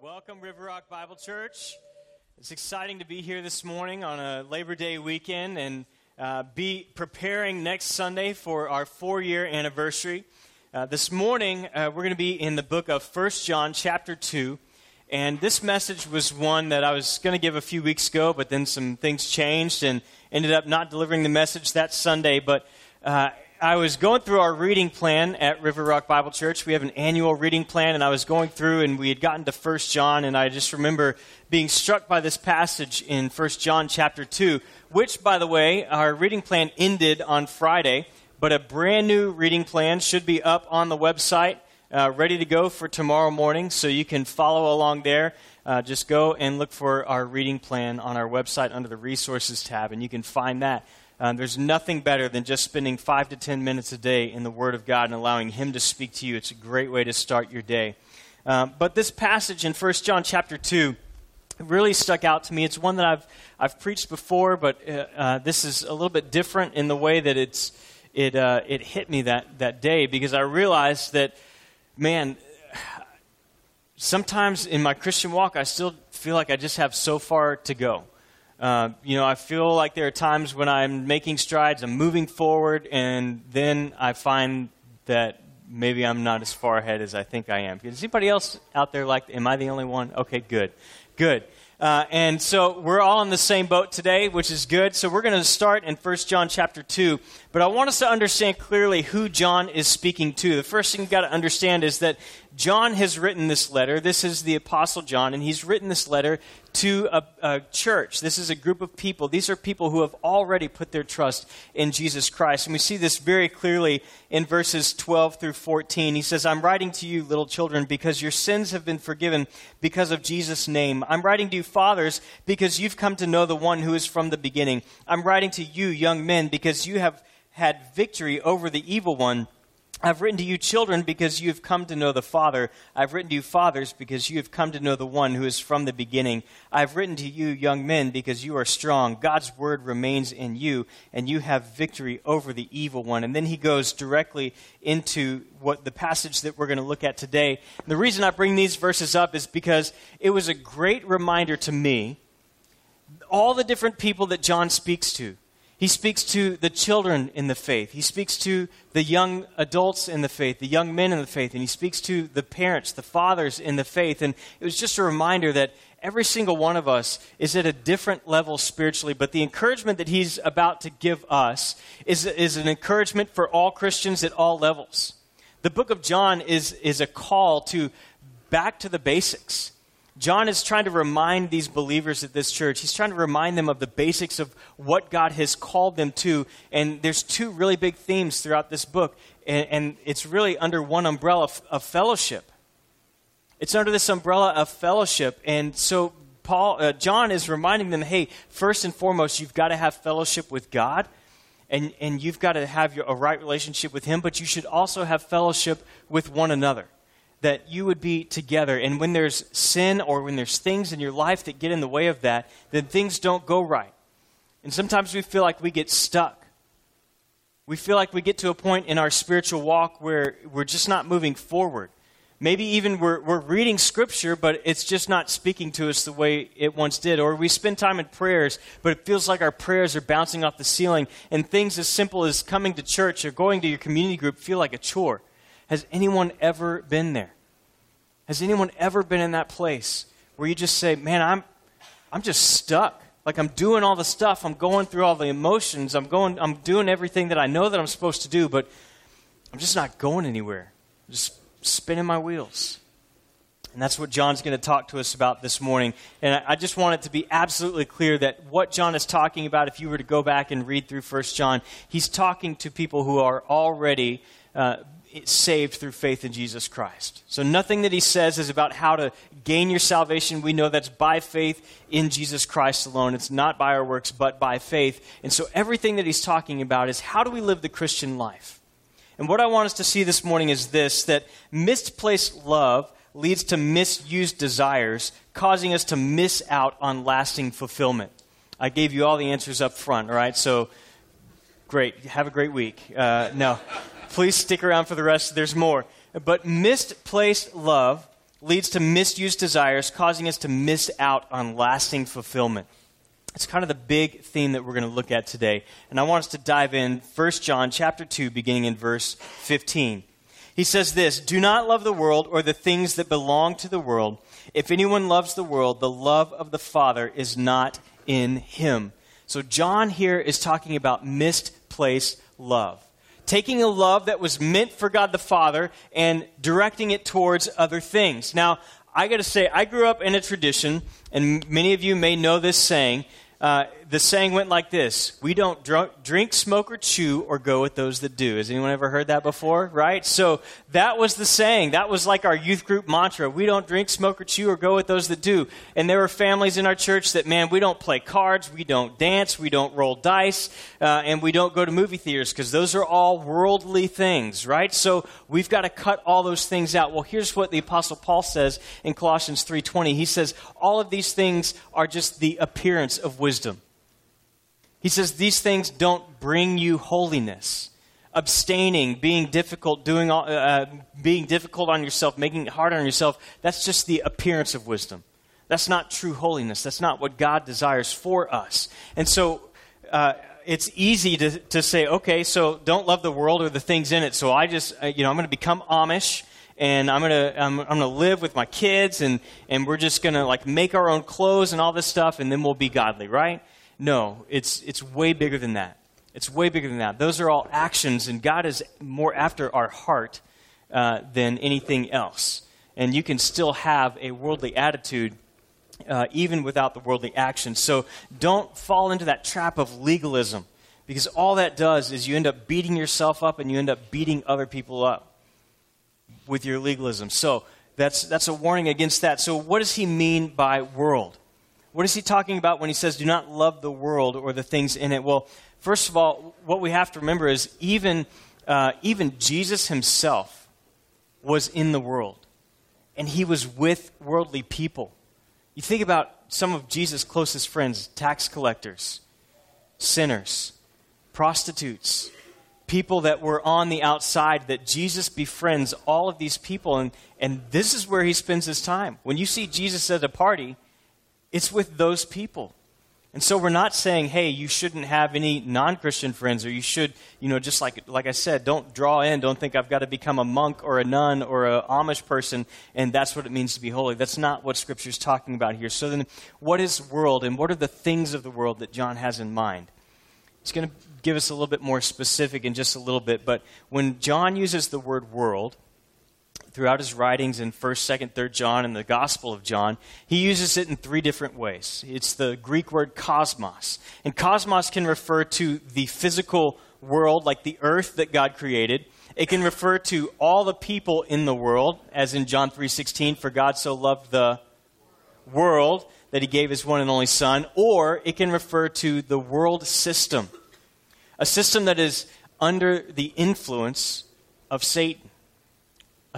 Welcome, River Rock Bible Church. It's exciting to be here this morning on a Labor Day weekend and uh, be preparing next Sunday for our four year anniversary. Uh, this morning, uh, we're going to be in the book of First John, chapter 2. And this message was one that I was going to give a few weeks ago, but then some things changed and ended up not delivering the message that Sunday. But uh, I was going through our reading plan at River Rock Bible Church. We have an annual reading plan, and I was going through, and we had gotten to First John, and I just remember being struck by this passage in First John chapter 2, which, by the way, our reading plan ended on Friday, but a brand new reading plan should be up on the website, uh, ready to go for tomorrow morning, so you can follow along there. Uh, just go and look for our reading plan on our website under the resources tab, and you can find that. Um, there's nothing better than just spending five to ten minutes a day in the Word of God and allowing Him to speak to you. It's a great way to start your day. Um, but this passage in 1 John chapter 2 really stuck out to me. It's one that I've, I've preached before, but uh, uh, this is a little bit different in the way that it's, it, uh, it hit me that, that day because I realized that, man, sometimes in my Christian walk, I still feel like I just have so far to go. Uh, you know, I feel like there are times when I'm making strides, I'm moving forward, and then I find that maybe I'm not as far ahead as I think I am. Is anybody else out there like, am I the only one? Okay, good. Good. Uh, and so we're all in the same boat today, which is good. So we're going to start in 1 John chapter 2. But I want us to understand clearly who John is speaking to. The first thing you've got to understand is that John has written this letter. This is the Apostle John, and he's written this letter to a, a, church. This is a group of people. These are people who have already put their trust in Jesus Christ. And we see this very clearly in verses 12 through 14. He says, I'm writing to you, little children, because your sins have been forgiven because of Jesus' name. I'm writing to you, fathers, because you've come to know the one who is from the beginning. I'm writing to you, young men, because you have had victory over the evil one. I've written to you, children, because you have come to know the Father. I've written to you, fathers, because you have come to know the one who is from the beginning. I've written to you, young men, because you are strong. God's word remains in you, and you have victory over the evil one. And then he goes directly into what the passage that we're going to look at today. And the reason I bring these verses up is because it was a great reminder to me all the different people that John speaks to he speaks to the children in the faith. He speaks to the young adults in the faith, the young men in the faith, and he speaks to the parents, the fathers in the faith. And it was just a reminder that every single one of us is at a different level spiritually, but the encouragement that he's about to give us is, is an encouragement for all Christians at all levels. The book of John is, is a call to back to the basics John is trying to remind these believers at this church, he's trying to remind them of the basics of what God has called them to. And there's two really big themes throughout this book, and, and it's really under one umbrella of, of, fellowship. It's under this umbrella of fellowship. And so Paul, uh, John is reminding them hey, first and foremost, you've got to have fellowship with God. And, and you've got to have your, a right relationship with Him, but you should also have fellowship with one another that you would be together. And when there's sin or when there's things in your life that get in the way of that, then things don't go right. And sometimes we feel like we get stuck. We feel like we get to a point in our spiritual walk where we're just not moving forward. Maybe even we're, we're reading Scripture, but it's just not speaking to us the way it once did. Or we spend time in prayers, but it feels like our prayers are bouncing off the ceiling, and things as simple as coming to church or going to your community group feel like a chore. Has anyone ever been there? Has anyone ever been in that place where you just say, man, I'm, I'm just stuck? Like I'm doing all the stuff, I'm going through all the emotions, I'm going, I'm doing everything that I know that I'm supposed to do, but I'm just not going anywhere. I'm just spinning my wheels. And that's what John's going to talk to us about this morning. And I just want it to be absolutely clear that what John is talking about, if you were to go back and read through 1 John, he's talking to people who are already uh, saved through faith in Jesus Christ. So nothing that he says is about how to gain your salvation. We know that's by faith in Jesus Christ alone. It's not by our works, but by faith. And so everything that he's talking about is how do we live the Christian life? And what I want us to see this morning is this that misplaced love leads to misused desires, causing us to miss out on lasting fulfillment. I gave you all the answers up front, all right? So great. Have a great week. Uh, no. Please stick around for the rest. There's more. But misplaced love leads to misused desires, causing us to miss out on lasting fulfillment. It's kind of the big theme that we're going to look at today. And I want us to dive in 1 John chapter 2 beginning in verse 15. He says this, "Do not love the world or the things that belong to the world. If anyone loves the world, the love of the Father is not in him." So John here is talking about misplaced love. Taking a love that was meant for God the Father and directing it towards other things. Now, I got to say, I grew up in a tradition, and many of you may know this saying uh, the saying went like this We don't dr- drink, smoke, or chew, or go with those that do. Has anyone ever heard that before? Right? So that was the saying. That was like our youth group mantra. We don't drink, smoke, or chew, or go with those that do. And there were families in our church that, man, we don't play cards, we don't dance, we don't roll dice, uh, and we don't go to movie theaters because those are all worldly things, right? So we've got to cut all those things out. Well, here's what the Apostle Paul says in Colossians 3.20. He says, all of these things are just the appearance of wisdom. He says these things don't bring you holiness. Abstaining, being difficult, doing all, uh, being difficult on yourself, making it hard on yourself, that's just the appearance of wisdom. That's not true holiness. That's not what God desires for us. And so uh, it's easy to, to say, okay, so don't love the world or the things in it. So I just, uh, you know, I'm going to become Amish and I'm gonna I'm, I'm, gonna live with my kids and and we're just gonna like make our own clothes and all this stuff and then we'll be godly, right? No, it's, it's way bigger than that. It's way bigger than that. Those are all actions, and God is more after our heart uh, than anything else. And you can still have a worldly attitude uh, even without the worldly action. So don't fall into that trap of legalism because all that does is you end up beating yourself up and you end up beating other people up with your legalism. So that's, that's a warning against that. So, what does he mean by world? What is he talking about when he says, do not love the world or the things in it? Well, first of all, what we have to remember is even, uh, even Jesus himself was in the world, and he was with worldly people. You think about some of Jesus' closest friends tax collectors, sinners, prostitutes, people that were on the outside, that Jesus befriends all of these people, and, and this is where he spends his time. When you see Jesus at a party, it's with those people. And so we're not saying, hey, you shouldn't have any non Christian friends, or you should, you know, just like, like I said, don't draw in. Don't think I've got to become a monk or a nun or an Amish person, and that's what it means to be holy. That's not what Scripture is talking about here. So then, what is world, and what are the things of the world that John has in mind? He's going to give us a little bit more specific in just a little bit, but when John uses the word world, throughout his writings in 1st, 2nd, 3rd John and the Gospel of John, he uses it in three different ways. It's the Greek word cosmos. And cosmos can refer to the physical world, like the earth that God created. It can refer to all the people in the world, as in John 3:16, for God so loved the world that he gave his one and only son, or it can refer to the world system. A system that is under the influence of Satan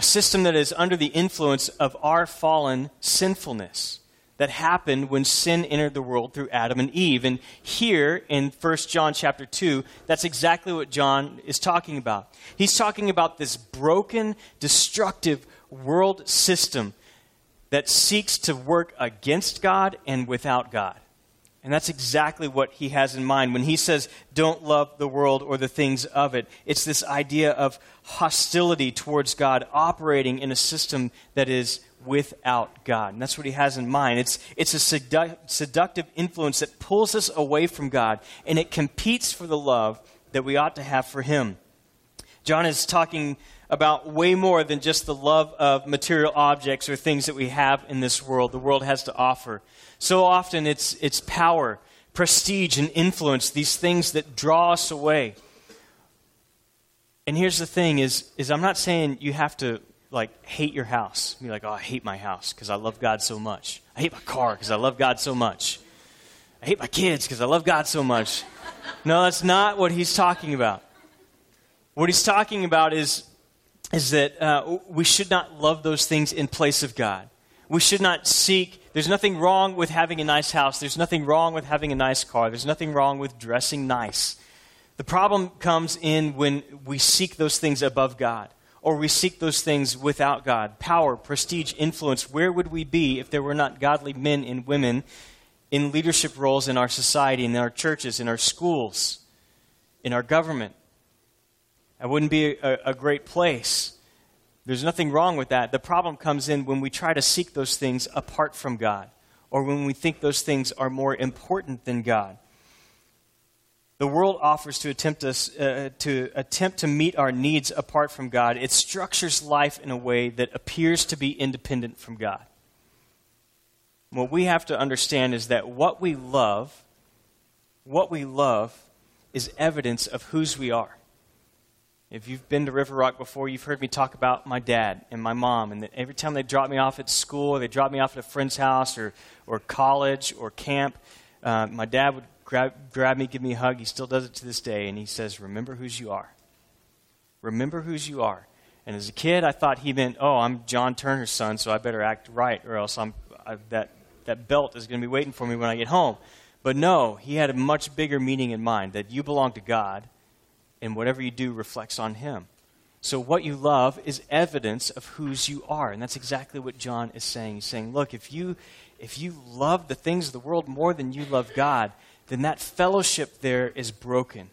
a system that is under the influence of our fallen sinfulness that happened when sin entered the world through Adam and Eve. And here in 1 John chapter 2, that's exactly what John is talking about. He's talking about this broken, destructive world system that seeks to work against God and without God. And that's exactly what he has in mind when he says, don't love the world or the things of it. It's this idea of hostility towards God, operating in a system that is without God. And that's what he has in mind. It's, it's a sedu- seductive influence that pulls us away from God, and it competes for the love that we ought to have for him. John is talking about way more than just the love of material objects or things that we have in this world, the world has to offer. So often it's, it's power, prestige, and influence, these things that draw us away. And here's the thing is, is I'm not saying you have to like hate your house. Be like, oh, I hate my house because I love God so much. I hate my car because I love God so much. I hate my kids because I love God so much. No, that's not what he's talking about. What he's talking about is is that uh, we should not love those things in place of God. We should not seek, there's nothing wrong with having a nice house. There's nothing wrong with having a nice car. There's nothing wrong with dressing nice. The problem comes in when we seek those things above God. or we seek those things without God. Power, prestige, influence. Where would we be if there were not godly men and women in leadership roles in our society, in our churches, in our schools, in our government? That wouldn't be a, a great place. There's nothing wrong with that. The problem comes in when we try to seek those things apart from God, or when we think those things are more important than God the world offers to attempt us uh, to attempt to meet our needs apart from God, it structures life in a way that appears to be independent from God. What we have to understand is that what we love, what we love, is evidence of whose we are. If you've been to River Rock before, you've heard me talk about my dad and my mom, and that every time they drop me off at school, or they drop me off at a friend's house, or, or college, or camp, uh, my dad would grab, grab me, give me a hug. He still does it to this day, and he says, Remember whose you are. Remember whose you are. And as a kid, I thought he meant, Oh, I'm John Turner's son, so I better act right, or else I'm, I, that, that belt is going to be waiting for me when I get home. But no, he had a much bigger meaning in mind that you belong to God, and whatever you do reflects on Him. So, what you love is evidence of whose you are. And that's exactly what John is saying. He's saying, look, if you, if you love the things of the world more than you love God, then that fellowship there is broken.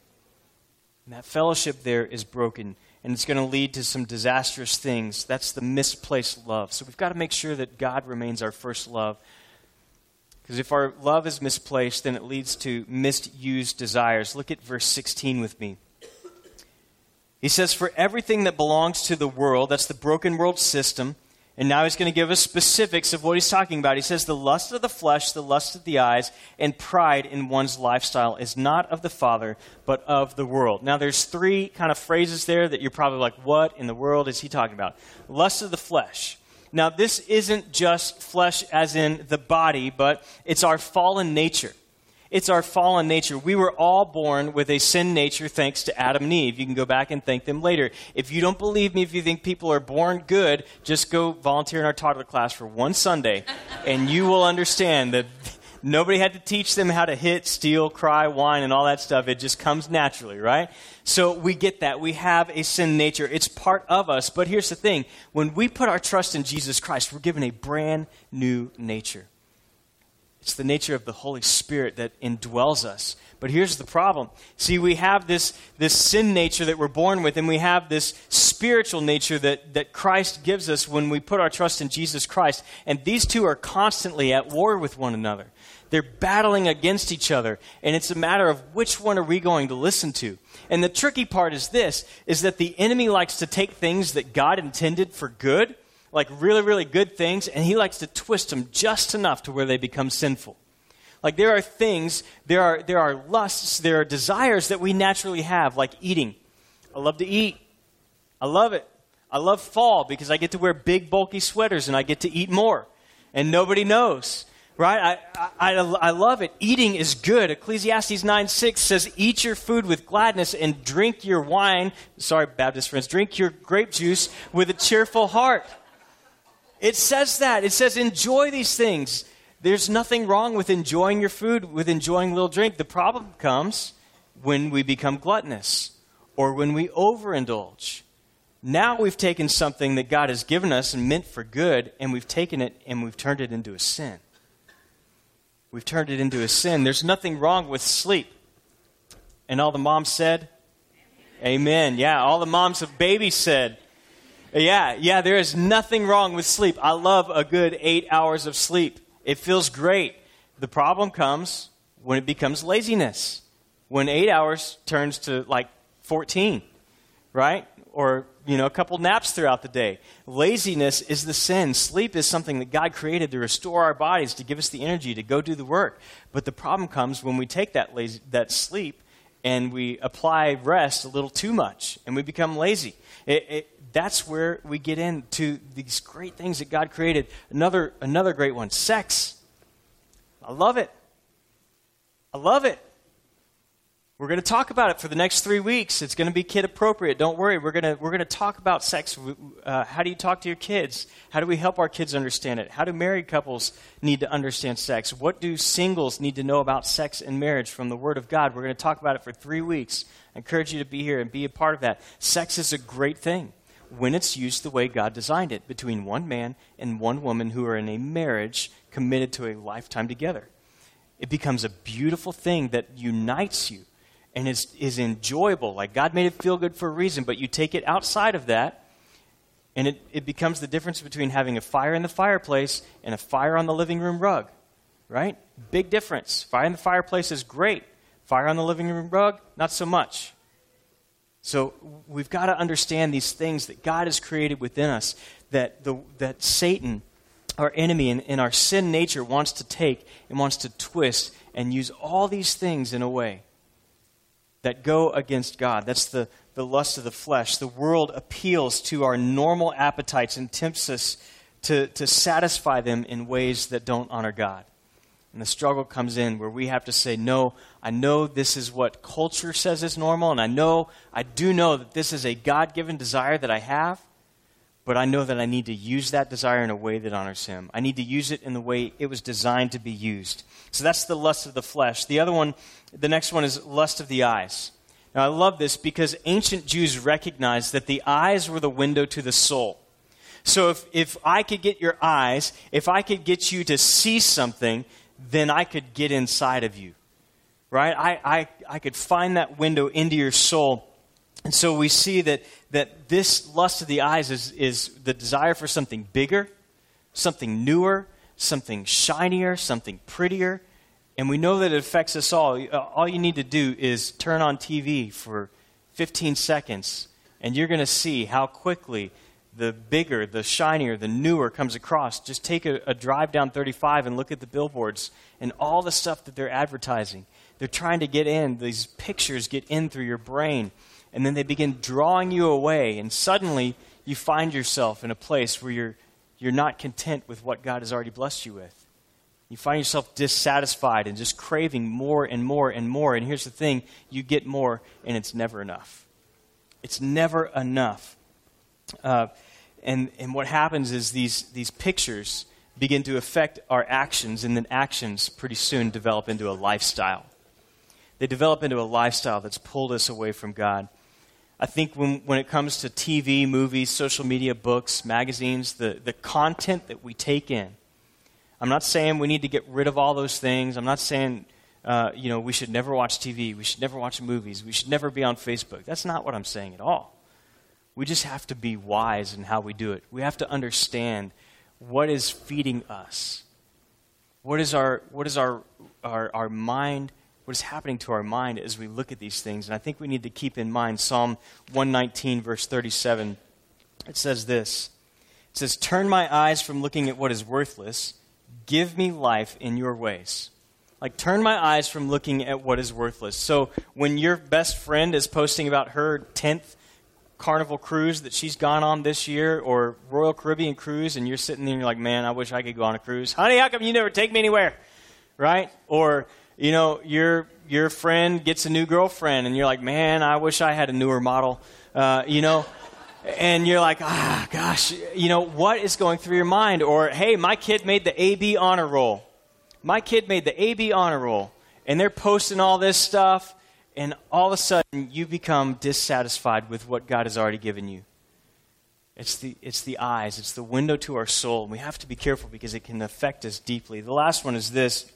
And that fellowship there is broken, and it's going to lead to some disastrous things. That's the misplaced love. So we've got to make sure that God remains our first love. Because if our love is misplaced, then it leads to misused desires. Look at verse 16 with me. He says, For everything that belongs to the world, that's the broken world system, and now he's going to give us specifics of what he's talking about. He says, The lust of the flesh, the lust of the eyes, and pride in one's lifestyle is not of the Father, but of the world. Now, there's three kind of phrases there that you're probably like, What in the world is he talking about? Lust of the flesh. Now, this isn't just flesh as in the body, but it's our fallen nature. It's our fallen nature. We were all born with a sin nature thanks to Adam and Eve. You can go back and thank them later. If you don't believe me, if you think people are born good, just go volunteer in our toddler class for one Sunday, and you will understand that nobody had to teach them how to hit, steal, cry, whine, and all that stuff. It just comes naturally, right? So we get that. We have a sin nature. It's part of us. But here's the thing when we put our trust in Jesus Christ, we're given a brand new nature. It's the nature of the Holy Spirit that indwells us. But here's the problem. See, we have this, this sin nature that we're born with, and we have this spiritual nature that, that Christ gives us when we put our trust in Jesus Christ. And these two are constantly at war with one another. They're battling against each other, and it's a matter of which one are we going to listen to. And the tricky part is this is that the enemy likes to take things that God intended for good like really, really good things, and he likes to twist them just enough to where they become sinful. Like there are things, there are, there are lusts, there are desires that we naturally have, like eating. I love to eat. I love it. I love fall because I get to wear big, bulky sweaters and I get to eat more. And nobody knows. Right? I, I, I love it. Eating is good. Ecclesiastes 9 6 says, Eat your food with gladness and drink your wine. Sorry, Baptist friends. Drink your grape juice with a cheerful heart. It says that. It says enjoy these things. There's nothing wrong with enjoying your food, with enjoying a little drink. The problem comes when we become gluttonous or when we overindulge. Now we've taken something that God has given us and meant for good, and we've taken it and we've turned it into a sin. We've turned it into a sin. There's nothing wrong with sleep. And all the moms said, Amen. Yeah, all the moms of babies said, yeah, yeah, there is nothing wrong with sleep. I love a good eight hours of sleep. It feels great. The problem comes when it becomes laziness. When eight hours turns to like 14, right? Or, you know, a couple naps throughout the day. Laziness is the sin. Sleep is something that God created to restore our bodies, to give us the energy to go do the work. But the problem comes when we take that, lazy, that sleep and we apply rest a little too much and we become lazy. It, it, that's where we get into these great things that God created. Another, another great one sex. I love it. I love it. We're going to talk about it for the next three weeks. It's going to be kid appropriate. Don't worry. We're going to, we're going to talk about sex. Uh, how do you talk to your kids? How do we help our kids understand it? How do married couples need to understand sex? What do singles need to know about sex and marriage from the Word of God? We're going to talk about it for three weeks. I encourage you to be here and be a part of that. Sex is a great thing. When it's used the way God designed it between one man and one woman who are in a marriage committed to a lifetime together. It becomes a beautiful thing that unites you and is, is enjoyable. Like God made it feel good for a reason, but you take it outside of that, and it, it becomes the difference between having a fire in the fireplace and a fire on the living room rug, right? Big difference. Fire in the fireplace is great. Fire on the living room rug, not so much. So we've got to understand these things that God has created within us, that, the, that Satan, our enemy, and, and our sin nature wants to take and wants to twist and use all these things in a way that go against God. That's the, the lust of the flesh. The world appeals to our normal appetites and tempts us to, to satisfy them in ways that don't honor God. And the struggle comes in where we have to say, No, I know this is what culture says is normal, and I know, I do know that this is a God given desire that I have, but I know that I need to use that desire in a way that honors Him. I need to use it in the way it was designed to be used. So that's the lust of the flesh. The other one, the next one is lust of the eyes. Now, I love this because ancient Jews recognized that the eyes were the window to the soul. So if, if I could get your eyes, if I could get you to see something, then I could get inside of you. Right? I, I, I could find that window into your soul. And so we see that, that this lust of the eyes is, is the desire for something bigger, something newer, something shinier, something prettier. And we know that it affects us all. All you need to do is turn on TV for 15 seconds, and you're going to see how quickly the bigger, the shinier, the newer comes across. Just take a, a, drive down 35 and look at the billboards and all the stuff that they're advertising. They're trying to get in, these pictures get in through your brain, and then they begin drawing you away, and suddenly you find yourself in a place where you're, you're not content with what God has already blessed you with. You find yourself dissatisfied and just craving more and more and more. And here's the thing you get more, and it's never enough. It's never enough. Uh, and, and what happens is these, these pictures begin to affect our actions, and then actions pretty soon develop into a lifestyle. They develop into a lifestyle that's pulled us away from God. I think when, when it comes to TV, movies, social media, books, magazines, the, the content that we take in, I'm not saying we need to get rid of all those things. I'm not saying, uh, you know, we should never watch TV. We should never watch movies. We should never be on Facebook. That's not what I'm saying at all. We just have to be wise in how we do it. We have to understand what is feeding us. What is our, what is our, our, our mind, what is happening to our mind as we look at these things? And I think we need to keep in mind Psalm 119, verse 37. It says this It says, Turn my eyes from looking at what is worthless, give me life in your ways. Like, turn my eyes from looking at what is worthless. So, when your best friend is posting about her 10th Carnival cruise that she's gone on this year or Royal Caribbean cruise and you're sitting there and you're like, man, I wish I could go on a cruise. Honey, how come you never take me anywhere? Right? Or, you know, your, your friend gets a new girlfriend and you're like, man, I wish I had a newer model. Uh, you know, and you're like, ah, gosh, you know, what is going through your mind? Or, hey, my kid made the AB honor roll. My kid made the AB honor roll. And they're posting all this stuff and all of a sudden you become dissatisfied with what God has already given you. It's the, it's the eyes, it's the window to our soul. And we have to be careful because it can affect us deeply. The last one is this.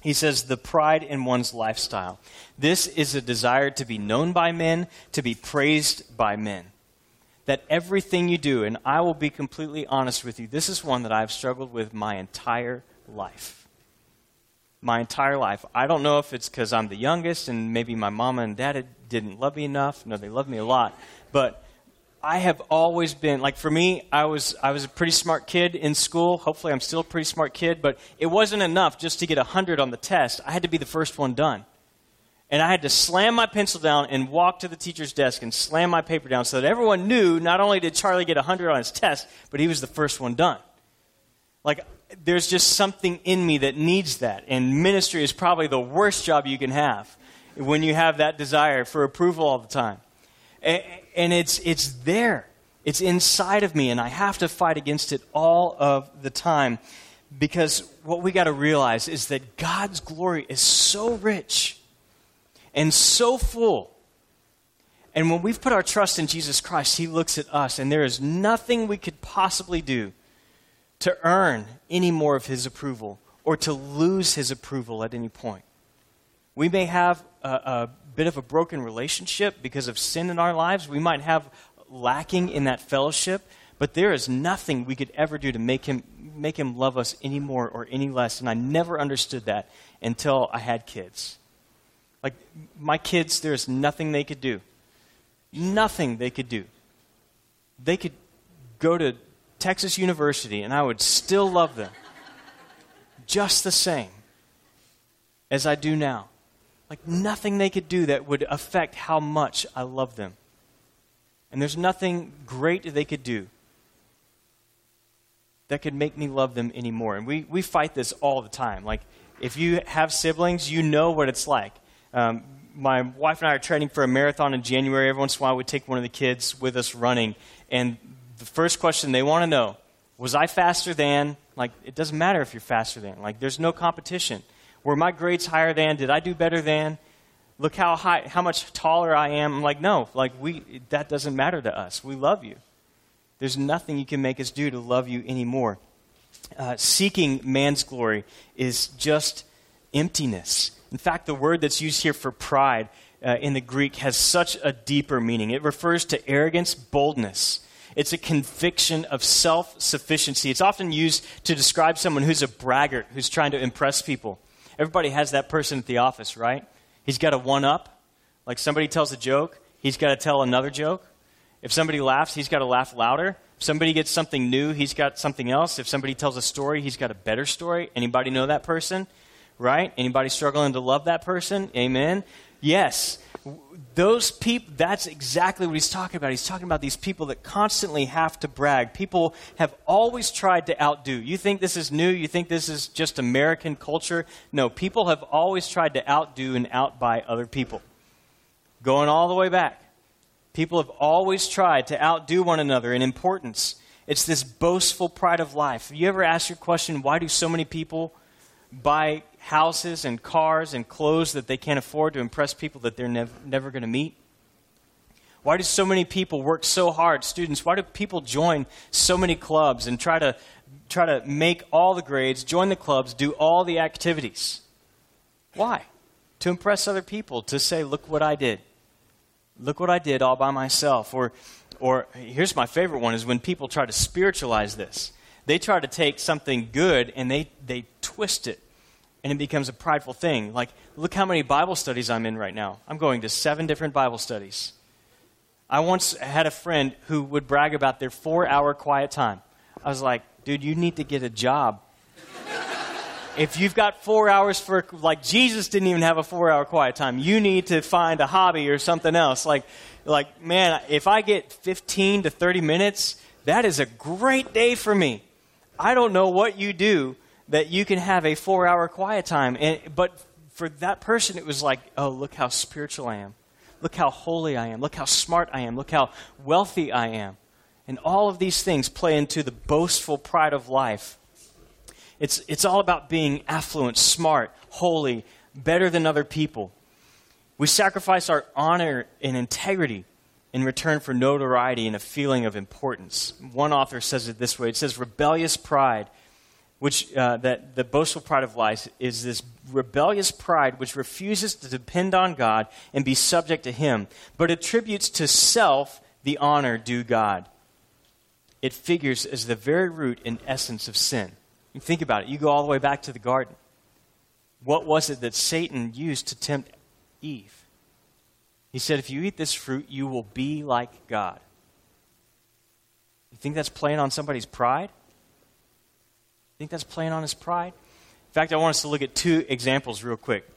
He says, the pride in one's lifestyle. This is a desire to be known by men, to be praised by men. That everything you do, and I will be completely honest with you, this is one that I've struggled with my entire life my entire life. I don't know if it's because I'm the youngest and maybe my mama and dad didn't love me enough. No, they love me a lot. But I have always been like for me, I was I was a pretty smart kid in school. Hopefully, I'm still a pretty smart kid. But it wasn't enough just to get a hundred on the test. I had to be the first one done, and I had to slam my pencil down and walk to the teacher's desk and slam my paper down so that everyone knew not only did Charlie get a hundred on his test, but he was the first one done. Like there's just something in me that needs that. And ministry is probably the worst job you can have when you have that desire for approval all the time. And it's, it's there, it's inside of me, and I have to fight against it all of the time. Because what we got to realize is that God's glory is so rich and so full And when we've put our trust in Jesus Christ, He looks at us, and there is nothing we could possibly do to earn any more of His approval or to lose His approval at any point. We may have a, a bit of a broken relationship because of sin in our lives. We might have lacking in that fellowship, but there is nothing we could ever do to make him, make him love us any more or any less. And I never understood that until I had kids. Like, my kids, there's nothing they could do. Nothing they could do. They could go to Texas University and I would still love them just the same as I do now. Like, nothing they could do that would affect how much I love them. And there's nothing great they could do that could make me love them anymore. And we, we fight this all the time. Like, if you have siblings, you know what it's like. Um, my wife and I are training for a marathon in January. Every once in a while, we take one of the kids with us running. And the first question they want to know was I faster than? Like, it doesn't matter if you're faster than. Like, there's no competition. Were my grades higher than? Did I do better than? Look how high, how much taller I am. I'm like, no, like we, that doesn't matter to us. We love you. There's nothing you can make us do to love you anymore. Uh, seeking man's glory is just emptiness. In fact, the word that's used here for pride uh, in the Greek has such a deeper meaning. It refers to arrogance, boldness. It's a conviction of self sufficiency. It's often used to describe someone who's a braggart, who's trying to impress people. Everybody has that person at the office, right? He's got a one up. Like somebody tells a joke, he's got to tell another joke. If somebody laughs, he's got to laugh louder. If somebody gets something new, he's got something else. If somebody tells a story, he's got a better story. Anybody know that person? Right? Anybody struggling to love that person? Amen. Yes. Those people, that's exactly what he's talking about. He's talking about these people that constantly have to brag. People have always tried to outdo. You think this is new? You think this is just American culture? No, people have always tried to outdo and outbuy other people. Going all the way back. People have always tried to outdo one another in importance. It's this boastful pride of life. Have you ever asked your question, why do so many people buy houses and cars and clothes that they can't afford to impress people that they're nev- never going to meet? Why do so many people work so hard? Students, why do people join so many clubs and try to, try to make all the grades, join the clubs, do all the activities? Why? To impress other people, to say, look what I did. Look what I did all by myself. Or, or here's my favorite one is when people try to spiritualize this. They try to take something good and they, they twist it and it becomes a prideful thing. Like, look how many Bible studies I'm in right now. I'm going to seven different Bible studies. I once had a friend who would brag about their four hour quiet time. I was like, dude, you need to get a job if you've got four hours for, like Jesus didn't even have a four hour quiet time, you need to find a hobby or something else. Like, like, man, if I get 15 to 30 minutes, that is a great day for me. I don't know what you do that you can have a four hour quiet time. And, but for that person, it was like, oh, look how spiritual I am. Look how holy I am. Look how smart I am. Look how wealthy I am. And all of these things play into the boastful pride of life it's, it's all about being affluent, smart, holy, better than other people. We sacrifice our honor and integrity in return for notoriety and a feeling of importance. One author says it this way it says, rebellious pride, which uh, that the boastful pride of life is this rebellious pride which refuses to depend on God and be subject to Him, but attributes to self the honor due God. It figures as the very root and essence of sin. Think about it. You go all the way back to the garden. What was it that Satan used to tempt Eve? He said, If you eat this fruit, you will be like God. You think that's playing on somebody's pride? You think that's playing on his pride? In fact, I want us to look at two examples real quick.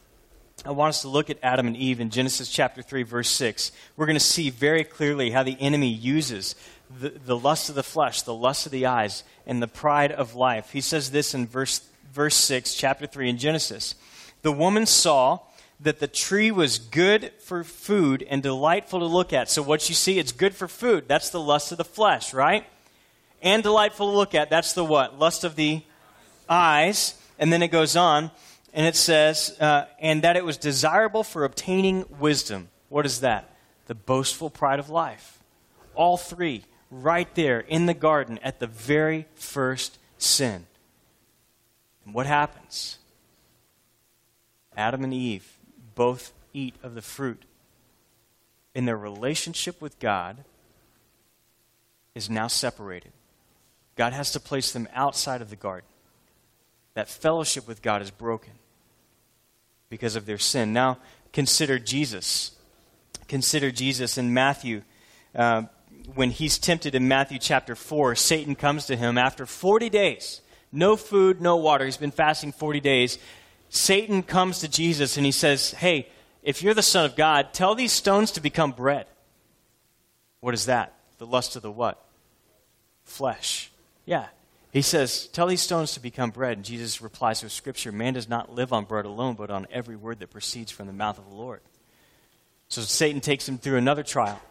I want us to look at Adam and Eve in Genesis chapter 3, verse 6. We're going to see very clearly how the enemy uses the, the lust of the flesh, the lust of the eyes, and the pride of life. He says this in verse, verse 6, chapter 3 in Genesis. The woman saw that the tree was good for food and delightful to look at. So, what you see, it's good for food. That's the lust of the flesh, right? And delightful to look at. That's the what? Lust of the eyes. And then it goes on, and it says, uh, and that it was desirable for obtaining wisdom. What is that? the boastful pride of life. All three right there in the garden at the very first sin. And what happens? Adam and Eve both eat of the fruit. And their relationship with God is now separated. God has to place them outside of the garden. That fellowship with God is broken because of their sin. Now, consider Jesus. Consider Jesus in Matthew. Uh, when he's tempted in Matthew chapter 4, Satan comes to him after 40 days. No food, no water. He's been fasting 40 days. Satan comes to Jesus and he says, Hey, if you're the Son of God, tell these stones to become bread. What is that? The lust of the what? Flesh. Yeah. He says, Tell these stones to become bread. And Jesus replies with Scripture Man does not live on bread alone, but on every word that proceeds from the mouth of the Lord. So Satan takes him through another trial.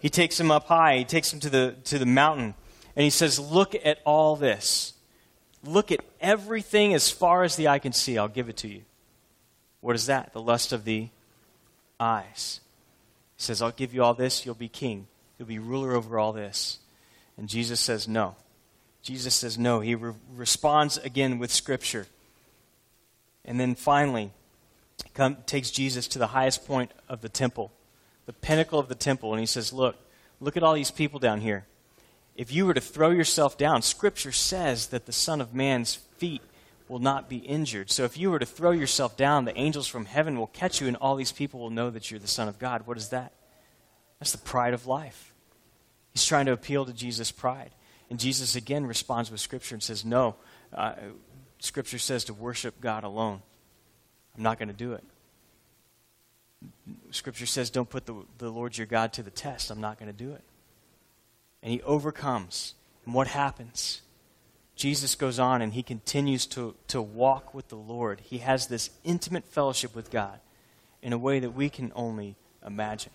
He takes him up high, he takes him to the, to the mountain, and he says, Look at all this. Look at everything as far as the eye can see. I'll give it to you. What is that? The lust of the eyes. He says, I'll give you all this, you'll be king. You'll be ruler over all this. And Jesus says, No. Jesus says, No. He re- responds again with Scripture. And then finally, come, takes Jesus to the highest point of the temple, the pinnacle of the temple, and he says, Look, look at all these people down here. If you were to throw yourself down, Scripture says that the Son of Man's feet will not be injured. So if you were to throw yourself down, the angels from heaven will catch you, and all these people will know that you're the Son of God. What is that? That's the pride of life. He's trying to appeal to Jesus' pride. And Jesus again responds with Scripture and says, No, uh, Scripture says to worship God alone. I'm not going to do it. Scripture says, Don't put the, the Lord your God to the test. I'm not going to do it and he overcomes. And what happens? Jesus goes on and he continues to, to walk with the Lord. He has this intimate fellowship with God in a way that we can only imagine.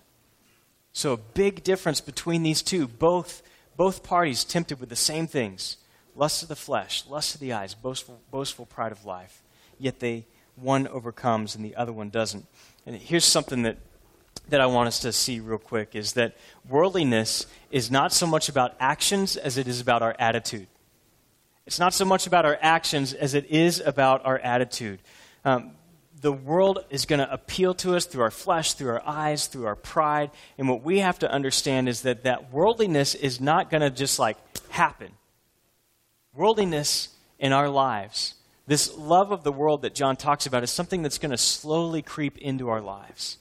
So, a big difference between these two. Both, both parties tempted with the same things lust of the flesh, lust of the eyes, boastful, boastful pride of life. Yet they, one overcomes and the other one doesn't. And here's something that that I want us to see real quick is that worldliness is not so much about actions as it is about our attitude. It's not so much about our actions as it is about our attitude. Um, the world is going to appeal to us through our flesh, through our eyes, through our pride. And what we have to understand is that that worldliness is not going to just like happen. Worldliness in our lives, this love of the world that John talks about, is something that's going to slowly creep into our lives.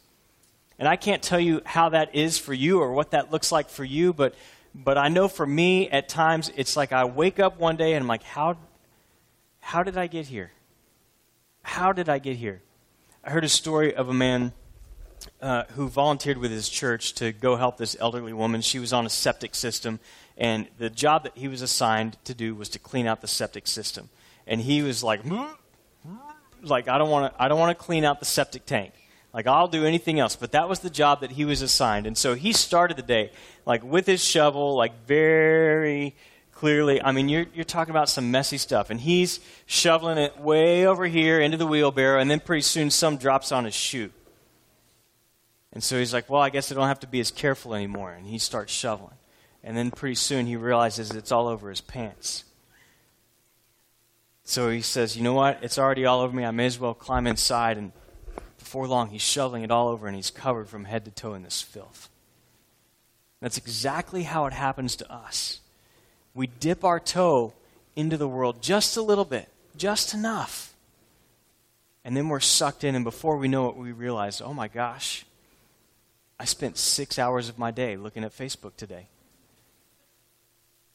And I can't tell you how that is for you or what that looks like for you, but, but I know for me, at times, it's like I wake up one day and I'm like, how, how did I get here? How did I get here? I heard a story of a man uh, who volunteered with his church to go help this elderly woman. She was on a septic system, and the job that he was assigned to do was to clean out the septic system. And he was like, like I don't want to, I don't want to clean out the septic tank. Like, I'll do anything else. But that was the job that he was assigned. And so he started the day, like, with his shovel, like, very clearly. I mean, you're, you're talking about some messy stuff. And he's shoveling it way over here into the wheelbarrow. And then pretty soon, some drops on his shoe. And so he's like, well, I guess I don't have to be as careful anymore. And he starts shoveling. And then pretty soon, he realizes it's all over his pants. So he says, you know what? It's already all over me. I may as well climb inside and before long, he's shoveling it all over and he's covered from head to toe in this filth. That's exactly how it happens to us. We dip our toe into the world just a little bit, just enough. And then we're sucked in, and before we know it, we realize, oh my gosh, I spent six hours of my day looking at Facebook today.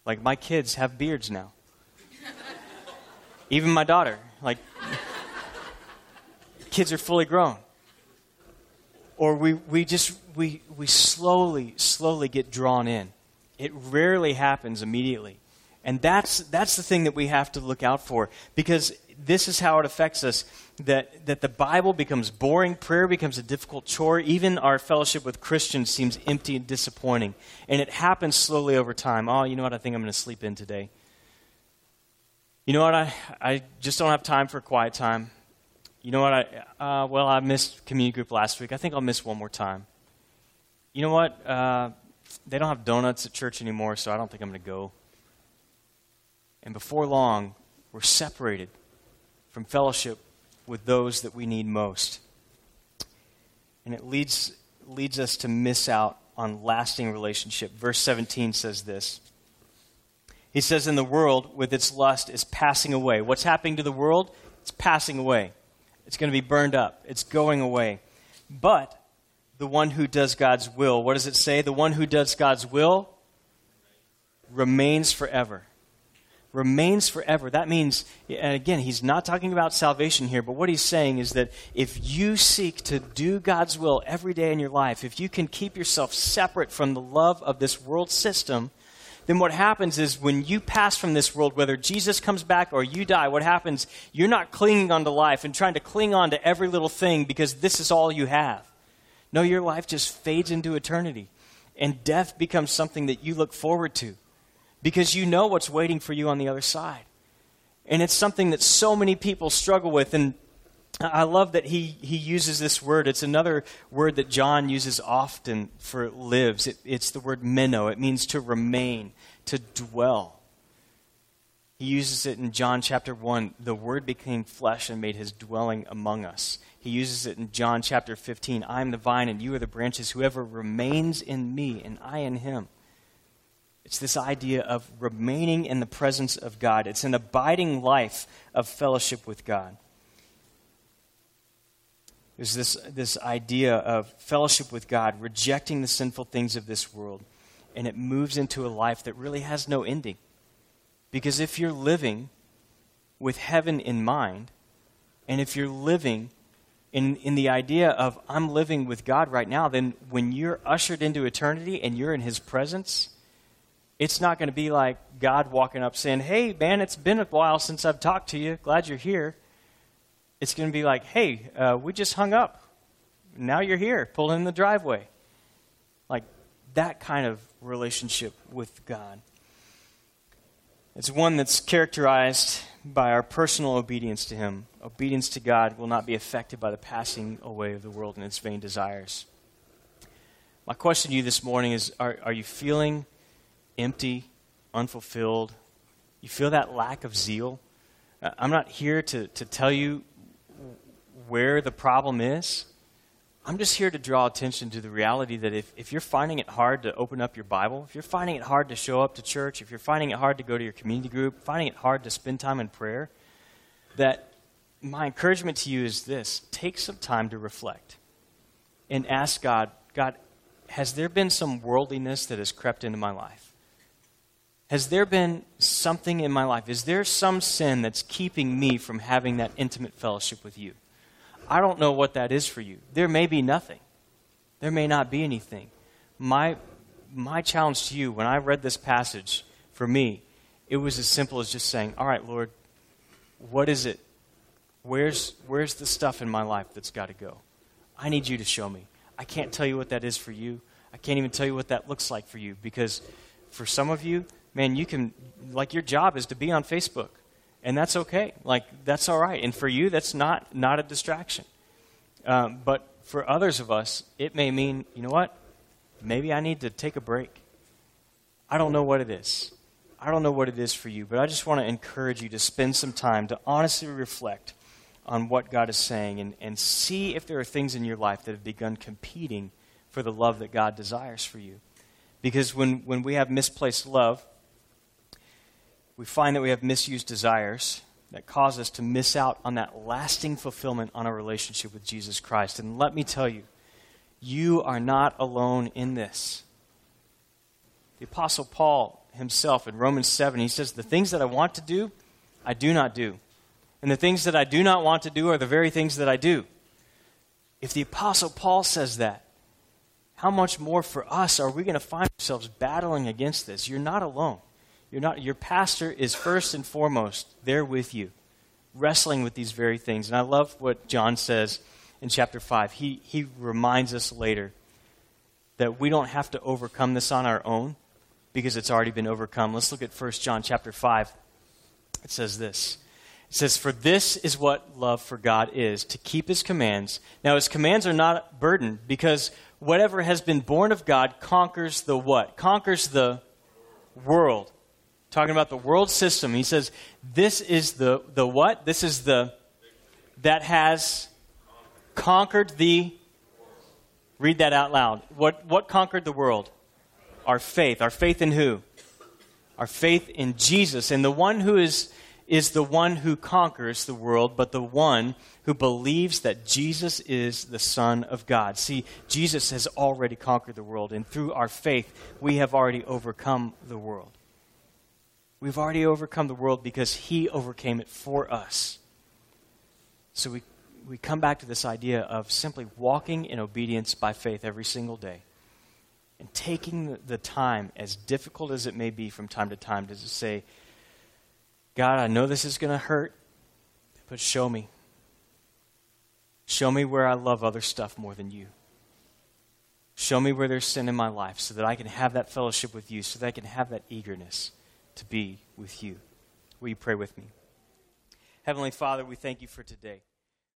Like, my kids have beards now. Even my daughter. Like, kids are fully grown. Or we, we just, we, we slowly, slowly get drawn in. It rarely happens immediately. And that's, that's the thing that we have to look out for because this is how it affects us that, that the Bible becomes boring, prayer becomes a difficult chore, even our fellowship with Christians seems empty and disappointing. And it happens slowly over time. Oh, you know what? I think I'm going to sleep in today. You know what? I, I just don't have time for quiet time you know what? I, uh, well, I missed community group last week. I think I'll miss one more time. you know what? Uh, they don't have donuts at church anymore, so I don't think I'm going to go. And before long, we're separated from fellowship with those that we need most. And it leads, leads us to miss out on lasting relationship. Verse 17 says this. He says, In the world, with its lust, is passing away. What's happening to the world? It's passing away. It's going to be burned up. It's going away. But the one who does God's will, what does it say? The one who does God's will remains forever remains forever. That means, and again, he's not talking about salvation here, but what he's saying is that if you seek to do God's will every day in your life, if you can keep yourself separate from the love of this world system, then what happens is when you pass from this world, whether Jesus comes back or you die, what happens, you're not clinging onto life and trying to cling on to every little thing because this is all you have. No, your life just fades into eternity. And death becomes something that you look forward to because you know what's waiting for you on the other side. And it's something that so many people struggle with. And I love that he, he uses this word. It's another word that John uses often for lives. It, it's the word meno. It means to remain, to dwell. He uses it in John chapter 1. The word became flesh and made his dwelling among us. He uses it in John chapter 15. I am the vine and you are the branches. Whoever remains in me and I in him it's this idea of remaining in the presence of God. It's an abiding life of fellowship with God. There's this, this idea of fellowship with God, rejecting the sinful things of this world, and it moves into a life that really has no ending. Because if you're living with heaven in mind, and if you're living in, in the idea of I'm living with God right now, then when you're ushered into eternity and you're in His presence, it's not going to be like God walking up saying, Hey, man, it's been a while since I've talked to you. Glad you're here. It's going to be like, Hey, uh, we just hung up. Now you're here. pulling in the driveway. Like that kind of relationship with God. It's one that's characterized by our personal obedience to Him. Obedience to God will not be affected by the passing away of the world and its vain desires. My question to you this morning is Are, are you feeling empty, unfulfilled, you feel that lack of zeal, uh, I'm not here to, to tell you where the problem is. I'm just here to draw attention to the reality that if, if you're finding it hard to open up your Bible, if you're finding it hard to show up to church, if you're finding it hard to go to your community group, finding it hard to spend time in prayer, that my encouragement to you is this take some time to reflect and ask God, God, has there been some worldliness that has crept into my life? Has there been something in my life? Is there some sin that's keeping me from having that intimate fellowship with you? I don't know what that is for you. There may be nothing. There may not be anything. My, my challenge to you when I read this passage, for me, it was as simple as just saying, All right, Lord, what is it? Where's, where's the stuff in my life that's got to go? I need you to show me. I can't tell you what that is for you. I can't even tell you what that looks like for you because for some of you, man, you can, like, your job is to be on Facebook. And that's okay. Like, that's all right. And for you, that's not, not a distraction. Um, but for others of us, it may mean, you know what? Maybe I need to take a break. I don't know what it is. I don't know what it is for you, but I just want to encourage you to spend some time to honestly reflect on what God is saying and, and see if there are things in your life that have begun competing for the love that God desires for you. Because when, when we have misplaced love, we find that we have misused desires that cause us to miss out on that lasting fulfillment on a relationship with Jesus Christ. And let me tell you, you are not alone in this. The Apostle Paul himself in Romans 7, he says, The things that I want to do, I do not do. And the things that I do not want to do are the very things that I do. If the Apostle Paul says that, how much more for us are we going to find ourselves battling against this? You're not alone. You're not, your pastor is first and foremost there with you, wrestling with these very things. And I love what John says in chapter 5. He, he reminds us later that we don't have to overcome this on our own because it's already been overcome. Let's look at 1 John chapter 5. It says this It says, For this is what love for God is, to keep his commands. Now, his commands are not burdened, because whatever has been born of God conquers the what? Conquers the world. Talking about the world system. He says, This is the, the what? This is the that has conquered the. Read that out loud. What, what conquered the world? Our faith. Our faith in who? Our faith in Jesus. And the one who is is the one who conquers the world, but the one who believes that Jesus is the Son of God. See, Jesus has already conquered the world, and through our faith, we have already overcome the world. We've already overcome the world because He overcame it for us. So we, we come back to this idea of simply walking in obedience by faith every single day and taking the time, as difficult as it may be from time to time, to say, God, I know this is going to hurt, but show me. Show me where I love other stuff more than you. Show me where there's sin in my life so that I can have that fellowship with you, so that I can have that eagerness to be with you. Will you pray with me? Heavenly Father, we thank you for today.